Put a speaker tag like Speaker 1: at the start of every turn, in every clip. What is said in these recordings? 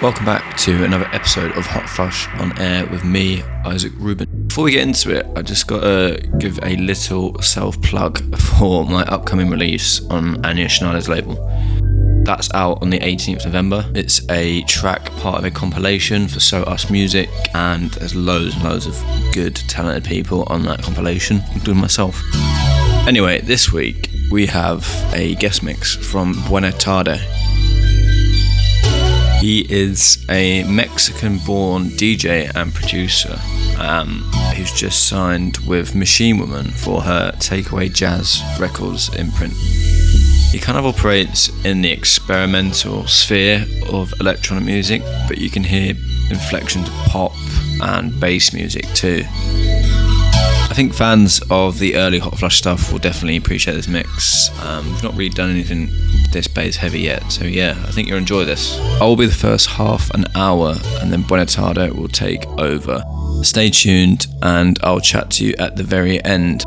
Speaker 1: Welcome back to another episode of Hot Flush on air with me, Isaac Rubin. Before we get into it, I just got to give a little self plug for my upcoming release on Anja Schneider's label. That's out on the 18th of November. It's a track part of a compilation for Sous Music, and there's loads and loads of good, talented people on that compilation, including myself. Anyway, this week we have a guest mix from Buena Tarde. He is a Mexican born DJ and producer um, who's just signed with Machine Woman for her Takeaway Jazz Records imprint. He kind of operates in the experimental sphere of electronic music, but you can hear inflections of pop and bass music too. I think fans of the early Hot Flush stuff will definitely appreciate this mix. Um, we've not really done anything this bass heavy yet, so yeah, I think you'll enjoy this. I will be the first half an hour, and then Buena Tarde will take over. Stay tuned, and I'll chat to you at the very end.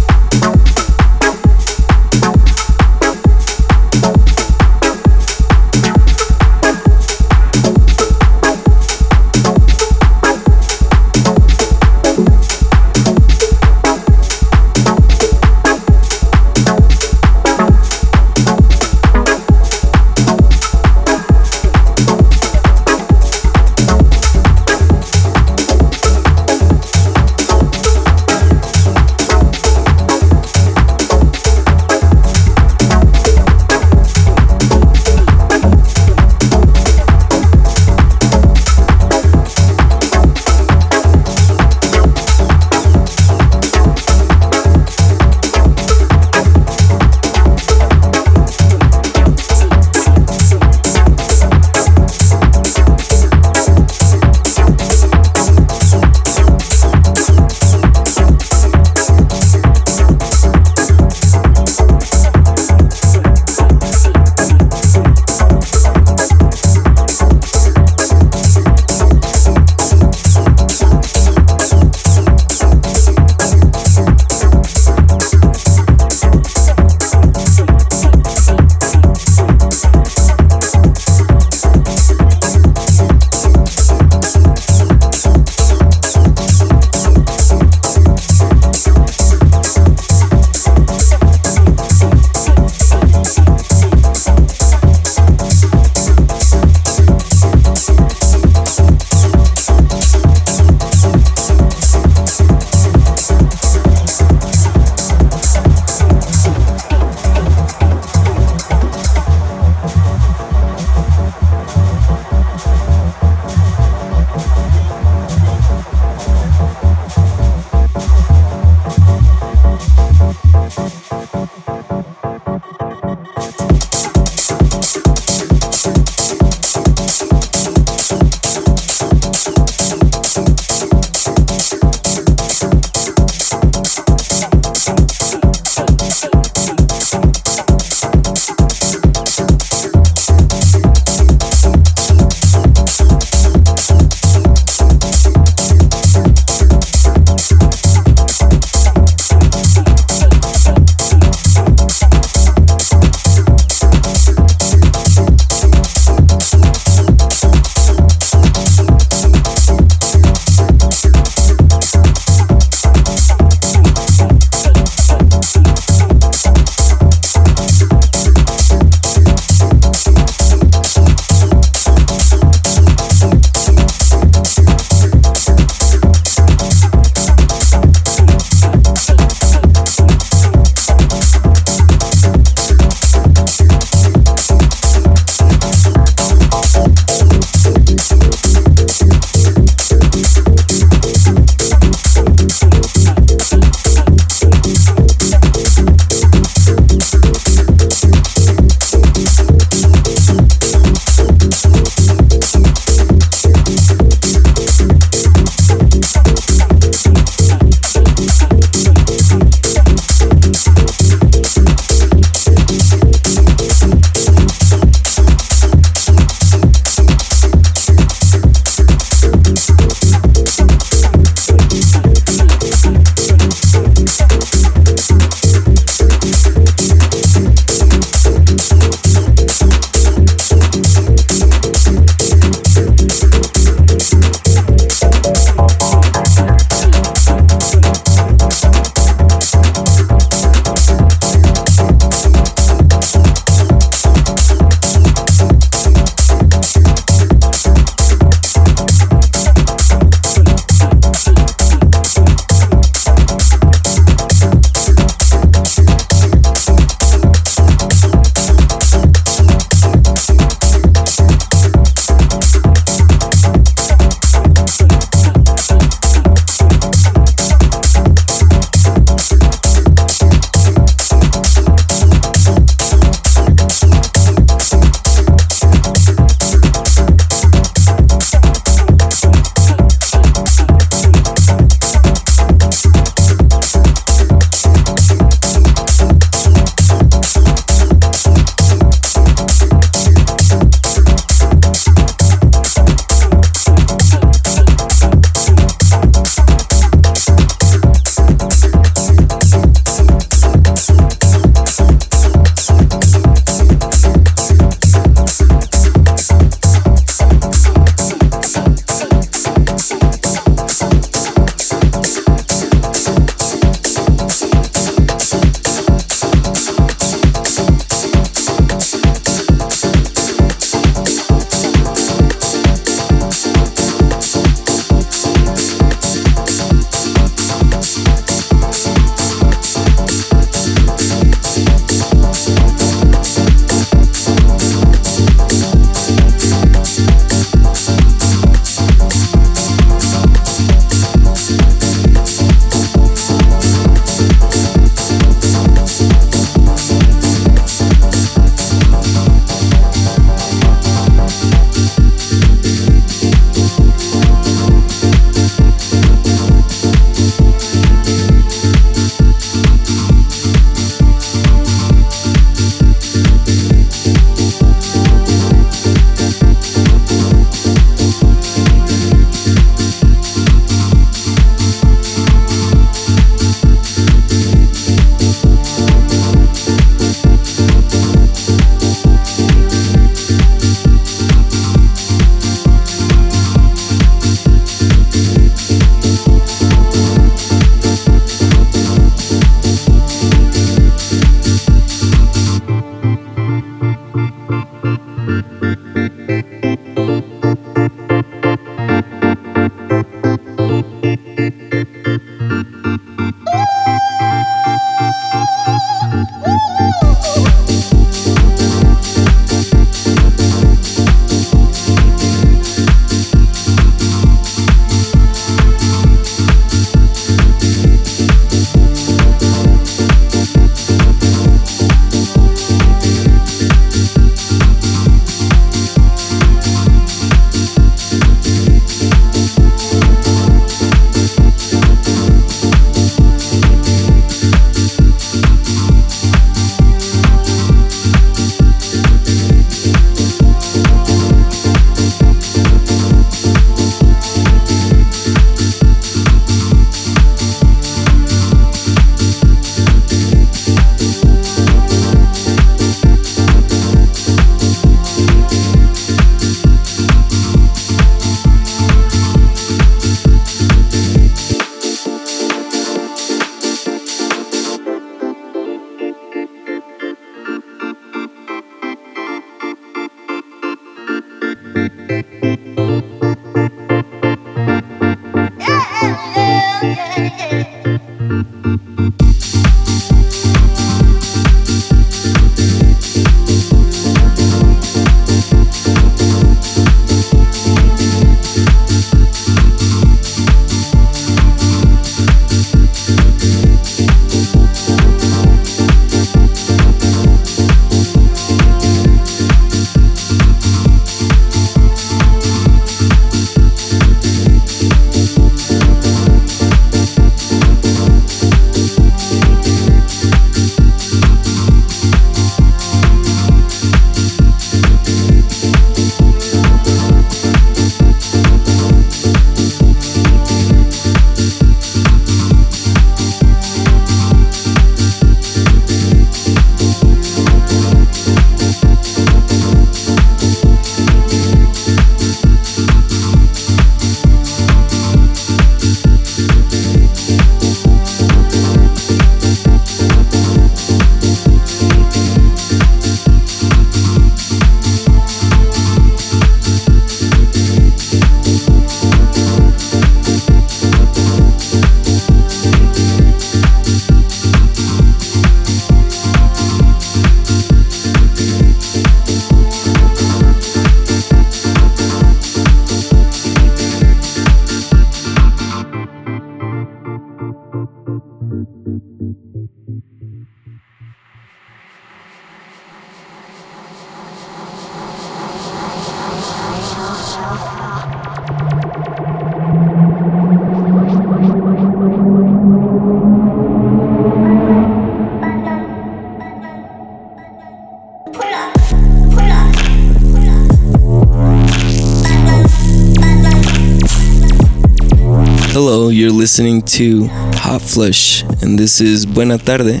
Speaker 2: Listening to Hot Flush, and this is Buena Tarde,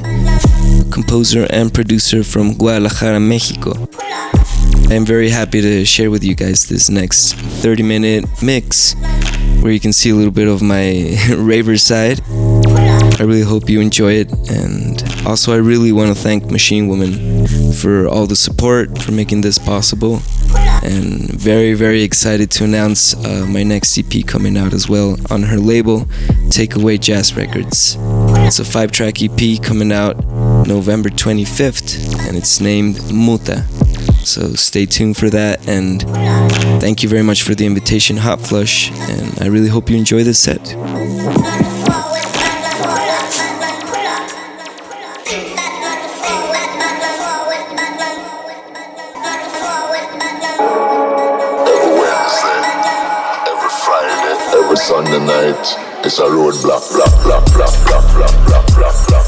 Speaker 2: composer and producer from Guadalajara, Mexico. I am very happy to share with you guys this next 30 minute mix where you can see a little bit of my raver side. I really hope you enjoy it, and also I really want to thank Machine Woman for all the support, for making this possible, and very, very excited to announce uh, my next EP coming out as well on her label, Takeaway Jazz Records. It's a five track EP coming out November 25th, and it's named Muta. So stay tuned for that, and thank you very much for the invitation, Hot Flush, and I really hope you enjoy this set.
Speaker 3: every Friday every Sunday night. It's a roadblock, block, block, block, block, block, block, block, block,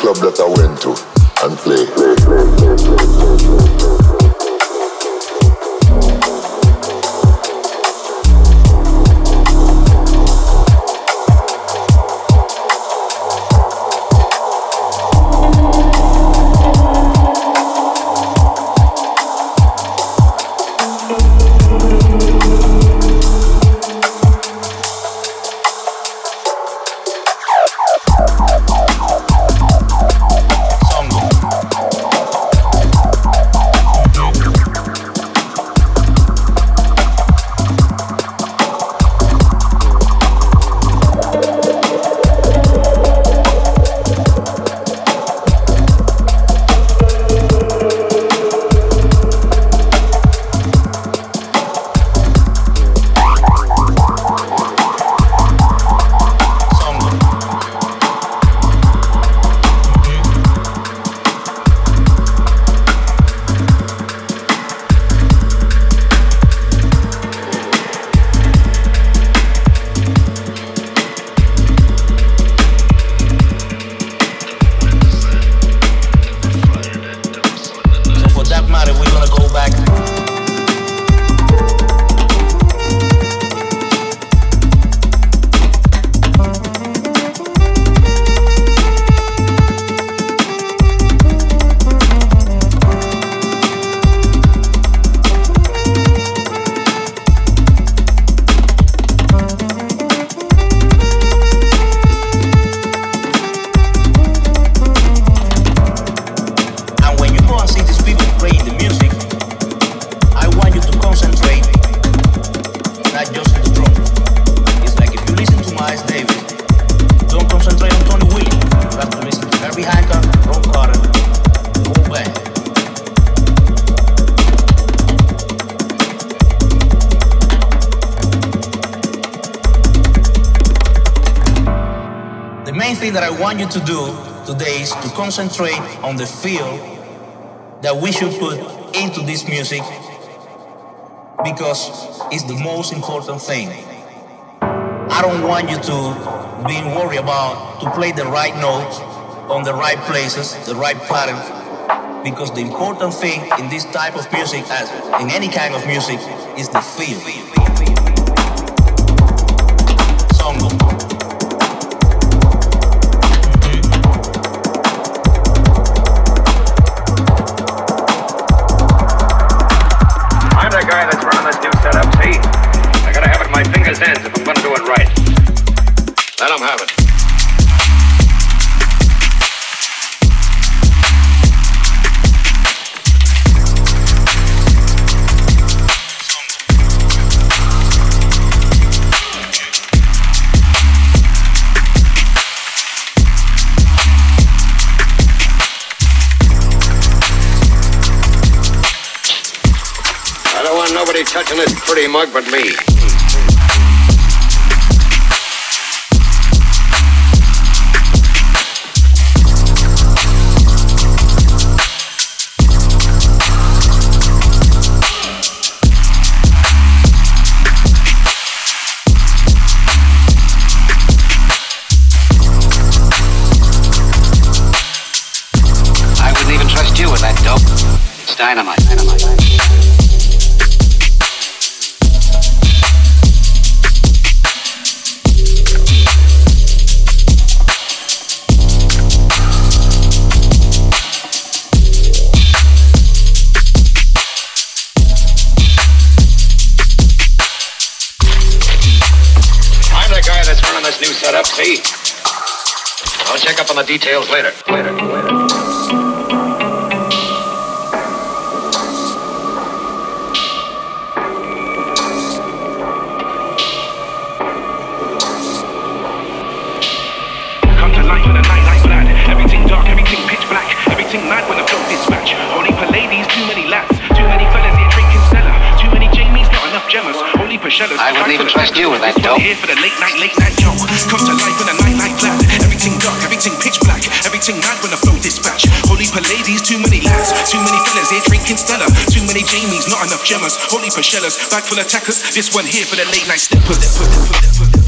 Speaker 3: club that I went to and play, play, play, play.
Speaker 4: Thing that I want you to do today is to concentrate on the feel that we should put into this music because it's the most important thing. I don't want you to be worried about to play the right notes on the right places, the right pattern, because the important thing in this type of music, as in any kind of music, is the feel.
Speaker 5: Mug but me. I'll check up on the details later. Later, later.
Speaker 6: I wouldn't even trust you with that dope.
Speaker 7: Here for the late night, late night yo. Come to life night like that. Everything dark, everything pitch black, everything mad when the flow dispatch. Per ladies, too many lads, too many fellas here drinking Stella, too many Jamies, not enough Gemmas. Per shellas, bag full of tackers. This one here for the late night steppers.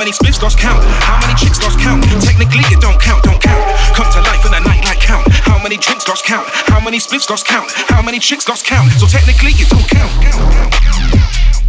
Speaker 7: Many spliffs lost count? How many chicks lost count? Technically it don't count, don't count. Come to life in a night like count. How many drinks lost count? How many spliffs lost count? How many chicks lost count? So technically it don't count, count, count, count,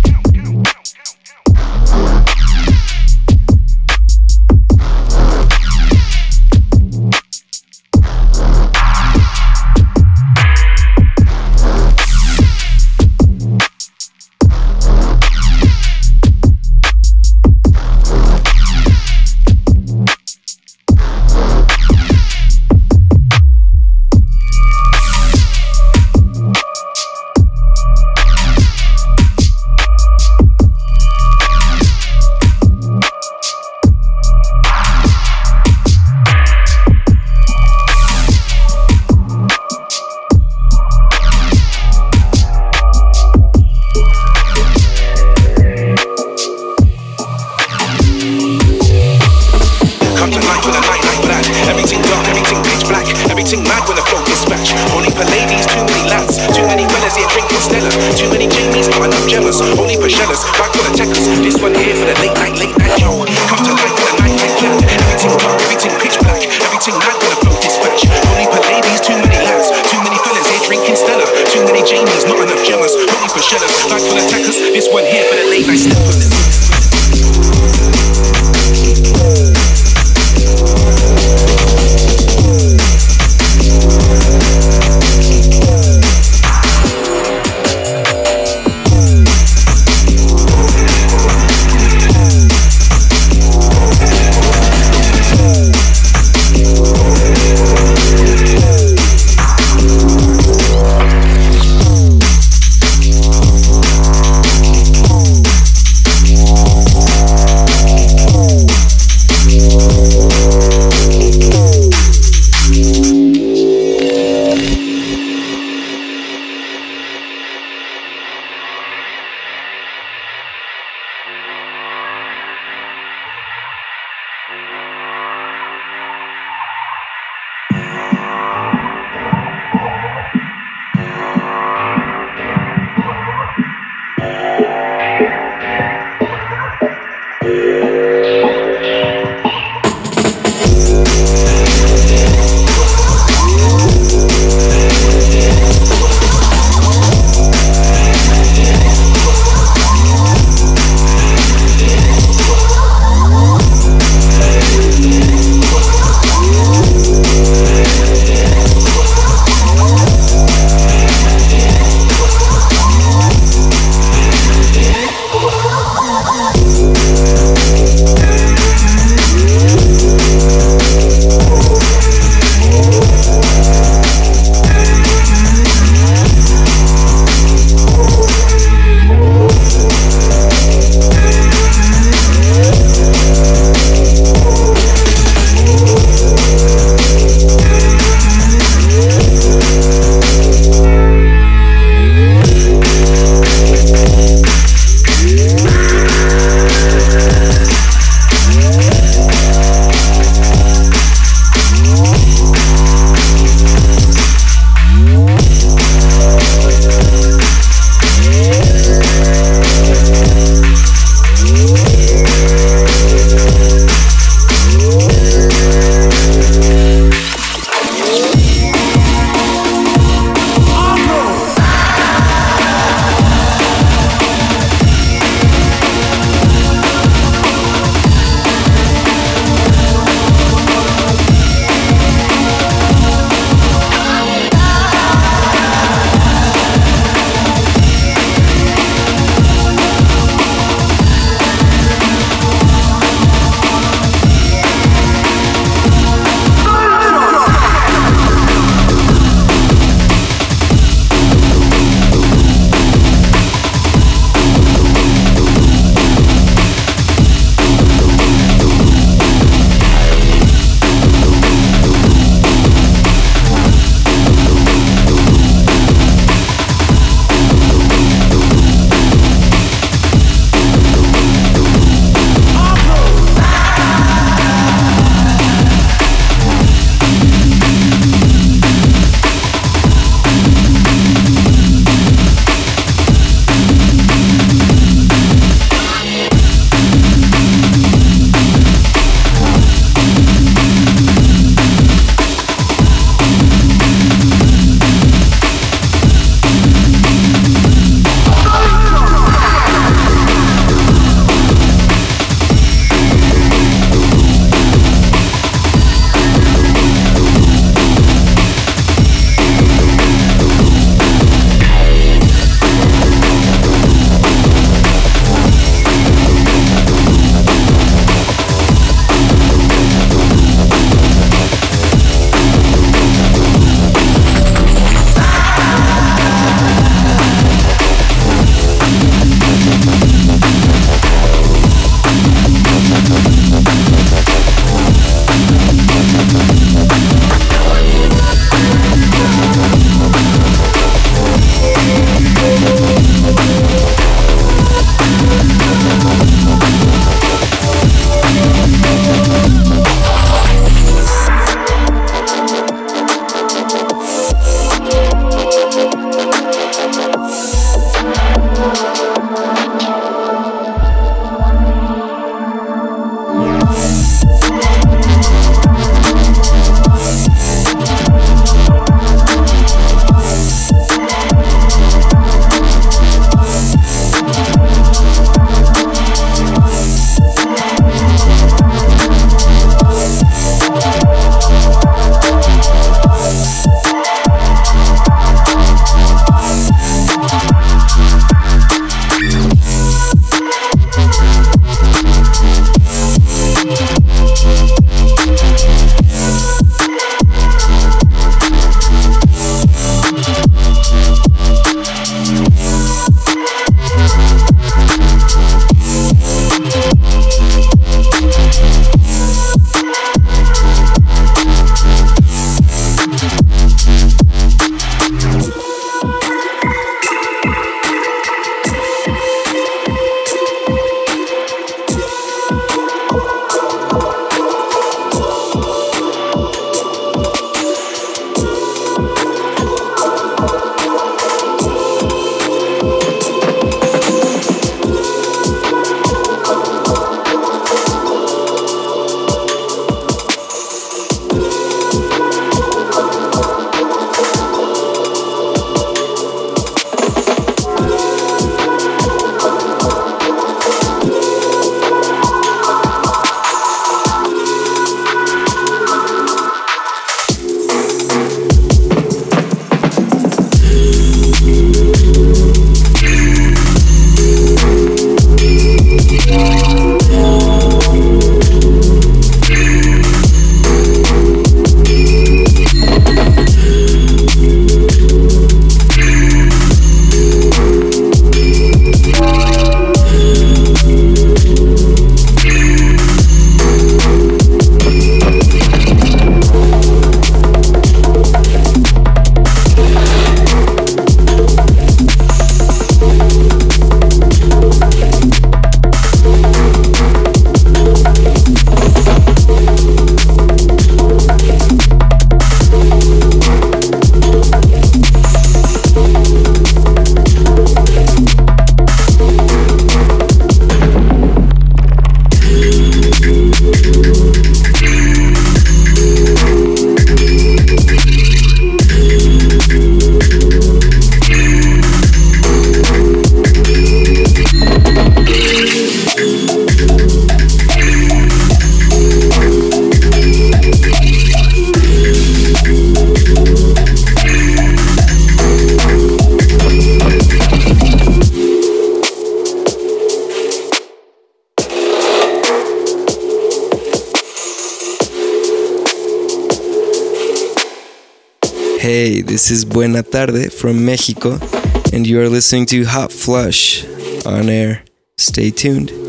Speaker 2: this is Buena Tarde from Mexico, and you are listening to Hot Flush on air. Stay tuned.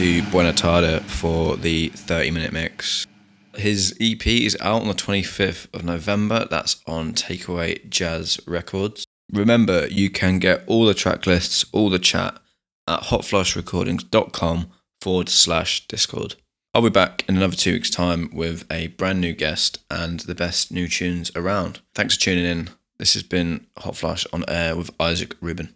Speaker 1: To Buena Tarde for the 30 minute mix. His EP is out on the 25th of November. That's on Takeaway Jazz Records. Remember, you can get all the track lists, all the chat at hotflushrecordings.com forward slash Discord. I'll be back in another two weeks' time with a brand new guest and the best new tunes around. Thanks for tuning in. This has been Hot Flush on air with Isaac Rubin.